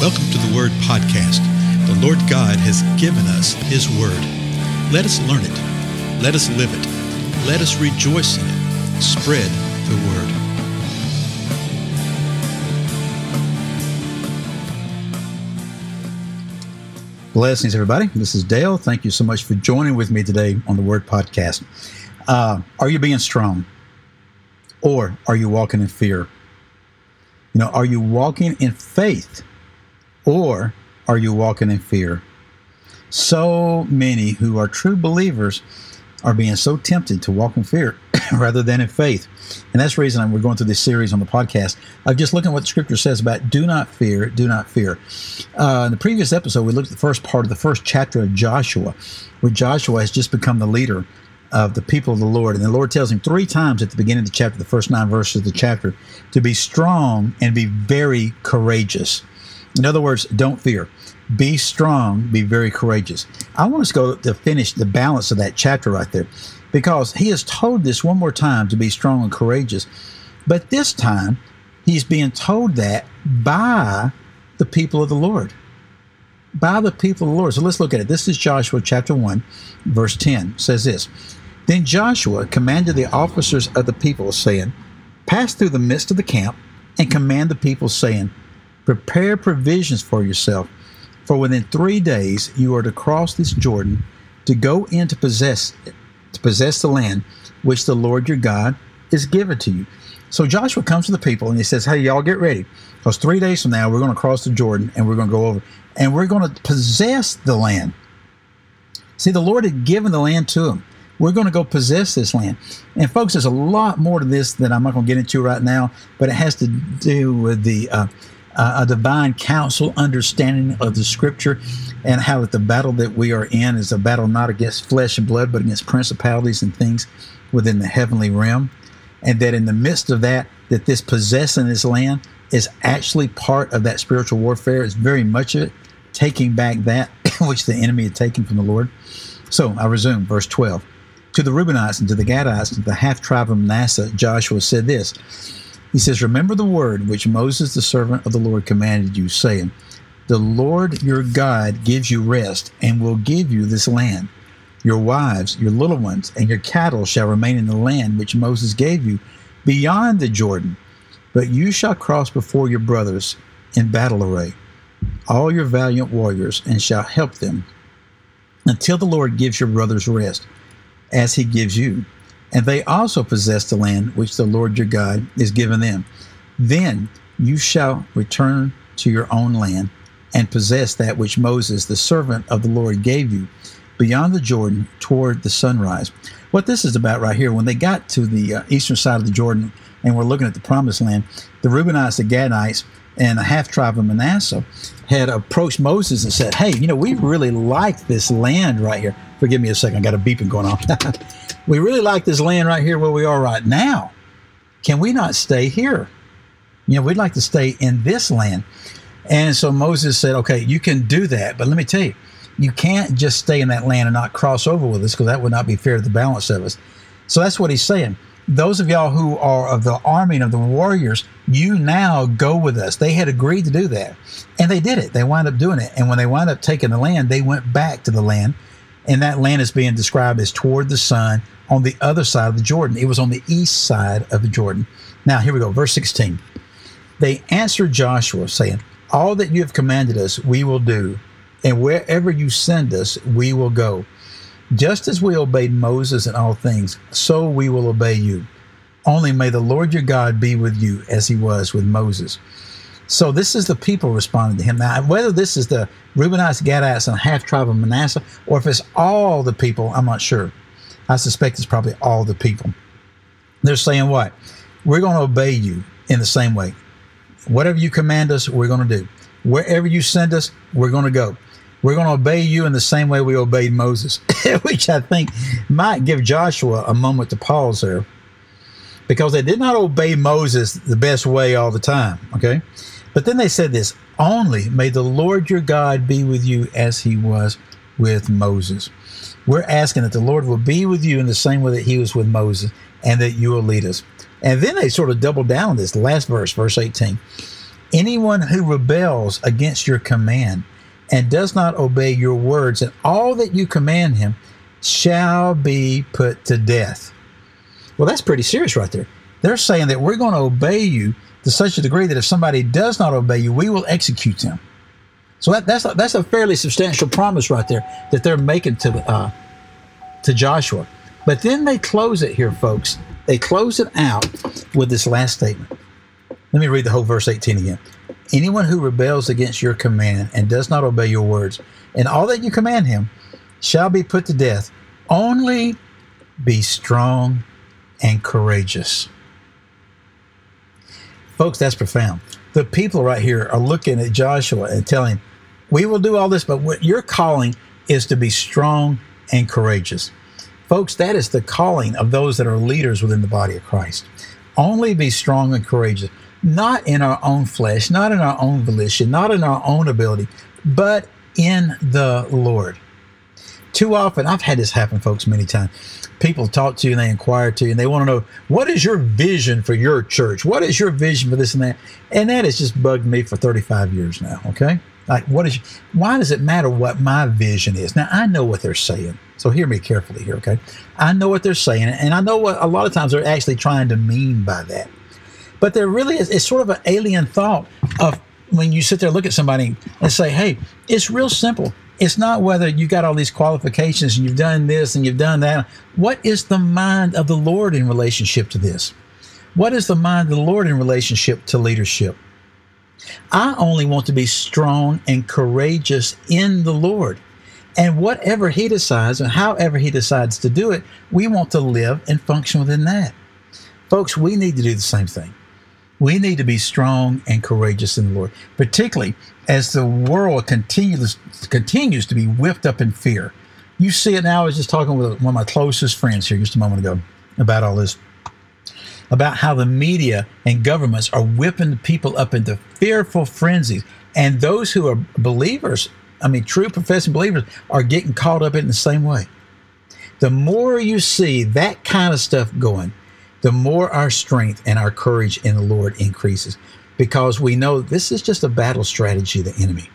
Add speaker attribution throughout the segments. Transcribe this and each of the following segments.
Speaker 1: Welcome to the Word Podcast. The Lord God has given us His Word. Let us learn it. Let us live it. Let us rejoice in it. Spread the Word.
Speaker 2: Blessings, everybody. This is Dale. Thank you so much for joining with me today on the Word Podcast. Uh, are you being strong? Or are you walking in fear? You know, are you walking in faith? Or are you walking in fear? So many who are true believers are being so tempted to walk in fear rather than in faith. And that's the reason we're going through this series on the podcast of just looking at what the scripture says about do not fear, do not fear. Uh, in the previous episode, we looked at the first part of the first chapter of Joshua, where Joshua has just become the leader of the people of the Lord. And the Lord tells him three times at the beginning of the chapter, the first nine verses of the chapter, to be strong and be very courageous. In other words, don't fear. Be strong, be very courageous. I want us to go to finish the balance of that chapter right there because he has told this one more time to be strong and courageous. But this time, he's being told that by the people of the Lord. By the people of the Lord. So let's look at it. This is Joshua chapter 1, verse 10. Says this Then Joshua commanded the officers of the people, saying, Pass through the midst of the camp and command the people, saying, Prepare provisions for yourself, for within three days you are to cross this Jordan to go in to possess to possess the land which the Lord your God is given to you. So Joshua comes to the people and he says, Hey, y'all get ready. Because three days from now we're going to cross the Jordan and we're going to go over and we're going to possess the land. See, the Lord had given the land to them. We're going to go possess this land. And folks, there's a lot more to this that I'm not going to get into right now, but it has to do with the uh, Uh, a divine counsel understanding of the scripture and how that the battle that we are in is a battle not against flesh and blood but against principalities and things within the heavenly realm. And that in the midst of that that this possessing this land is actually part of that spiritual warfare. It's very much of it taking back that which the enemy had taken from the lord. So i resume verse 12 to the reubenites and to the gadites and to the half tribe of manasseh joshua said this he says, Remember the word which Moses, the servant of the Lord, commanded you, saying, The Lord your God gives you rest and will give you this land. Your wives, your little ones, and your cattle shall remain in the land which Moses gave you beyond the Jordan. But you shall cross before your brothers in battle array, all your valiant warriors, and shall help them until the Lord gives your brothers rest, as he gives you and they also possess the land which the Lord your God is given them. Then you shall return to your own land and possess that which Moses, the servant of the Lord, gave you beyond the Jordan toward the sunrise. What this is about right here, when they got to the uh, eastern side of the Jordan and we're looking at the promised land, the Reubenites, the Gadites, and a half tribe of Manasseh had approached Moses and said, Hey, you know, we really like this land right here. Forgive me a second, I got a beeping going on. we really like this land right here where we are right now. Can we not stay here? You know, we'd like to stay in this land. And so Moses said, okay, you can do that. But let me tell you, you can't just stay in that land and not cross over with us because that would not be fair to the balance of us. So that's what he's saying. Those of y'all who are of the army and of the warriors, you now go with us. They had agreed to do that. And they did it. They wound up doing it. And when they wound up taking the land, they went back to the land. And that land is being described as toward the sun on the other side of the Jordan. It was on the east side of the Jordan. Now, here we go, verse 16. They answered Joshua, saying, All that you have commanded us, we will do, and wherever you send us, we will go. Just as we obeyed Moses in all things, so we will obey you. Only may the Lord your God be with you as he was with Moses. So this is the people responding to him. Now, whether this is the Reubenites, Gadites, and half tribe of Manasseh, or if it's all the people, I'm not sure. I suspect it's probably all the people. They're saying what? We're going to obey you in the same way. Whatever you command us, we're going to do. Wherever you send us, we're going to go. We're going to obey you in the same way we obeyed Moses, which I think might give Joshua a moment to pause there because they did not obey Moses the best way all the time. Okay. But then they said this only may the Lord your God be with you as he was with Moses. We're asking that the Lord will be with you in the same way that he was with Moses and that you will lead us. And then they sort of double down on this last verse, verse 18. Anyone who rebels against your command and does not obey your words and all that you command him shall be put to death. Well, that's pretty serious right there. They're saying that we're going to obey you to such a degree that if somebody does not obey you, we will execute them. So that, that's a, that's a fairly substantial promise right there that they're making to uh, to Joshua. But then they close it here, folks. They close it out with this last statement. Let me read the whole verse 18 again. Anyone who rebels against your command and does not obey your words, and all that you command him, shall be put to death. Only be strong and courageous. Folks, that's profound. The people right here are looking at Joshua and telling him, We will do all this, but what you're calling is to be strong and courageous. Folks, that is the calling of those that are leaders within the body of Christ. Only be strong and courageous, not in our own flesh, not in our own volition, not in our own ability, but in the Lord. Too often, I've had this happen, folks, many times people talk to you and they inquire to you and they want to know what is your vision for your church? What is your vision for this and that? And that has just bugged me for 35 years now. Okay. Like, what is, why does it matter what my vision is? Now, I know what they're saying. So hear me carefully here. Okay. I know what they're saying. And I know what a lot of times they're actually trying to mean by that. But there really is, it's sort of an alien thought of when you sit there, look at somebody and say, hey, it's real simple it's not whether you got all these qualifications and you've done this and you've done that. What is the mind of the Lord in relationship to this? What is the mind of the Lord in relationship to leadership? I only want to be strong and courageous in the Lord. And whatever He decides and however He decides to do it, we want to live and function within that. Folks, we need to do the same thing. We need to be strong and courageous in the Lord, particularly as the world continues continues to be whipped up in fear. You see it now. I was just talking with one of my closest friends here just a moment ago about all this, about how the media and governments are whipping people up into fearful frenzies, and those who are believers, I mean, true professing believers, are getting caught up in the same way. The more you see that kind of stuff going, the more our strength and our courage in the Lord increases because we know this is just a battle strategy of the enemy.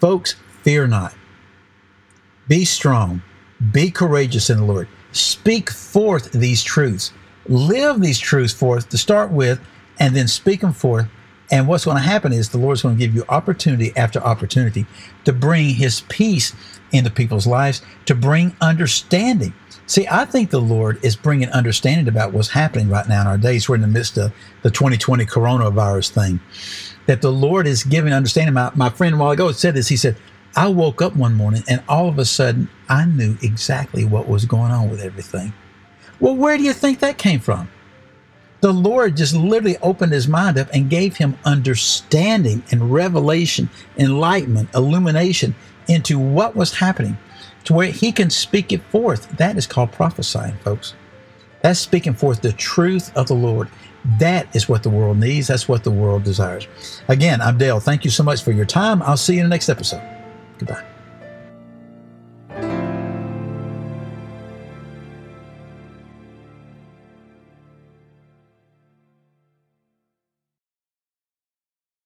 Speaker 2: Folks, fear not. Be strong. Be courageous in the Lord. Speak forth these truths. Live these truths forth to start with, and then speak them forth. And what's going to happen is the Lord's going to give you opportunity after opportunity to bring His peace into people's lives, to bring understanding See, I think the Lord is bringing understanding about what's happening right now in our days. We're in the midst of the 2020 coronavirus thing. That the Lord is giving understanding. My, my friend a while ago said this. He said, I woke up one morning and all of a sudden I knew exactly what was going on with everything. Well, where do you think that came from? The Lord just literally opened his mind up and gave him understanding and revelation, enlightenment, illumination into what was happening to where he can speak it forth. That is called prophesying, folks. That's speaking forth the truth of the Lord. That is what the world needs. That's what the world desires. Again, I'm Dale. Thank you so much for your time. I'll see you in the next episode. Goodbye.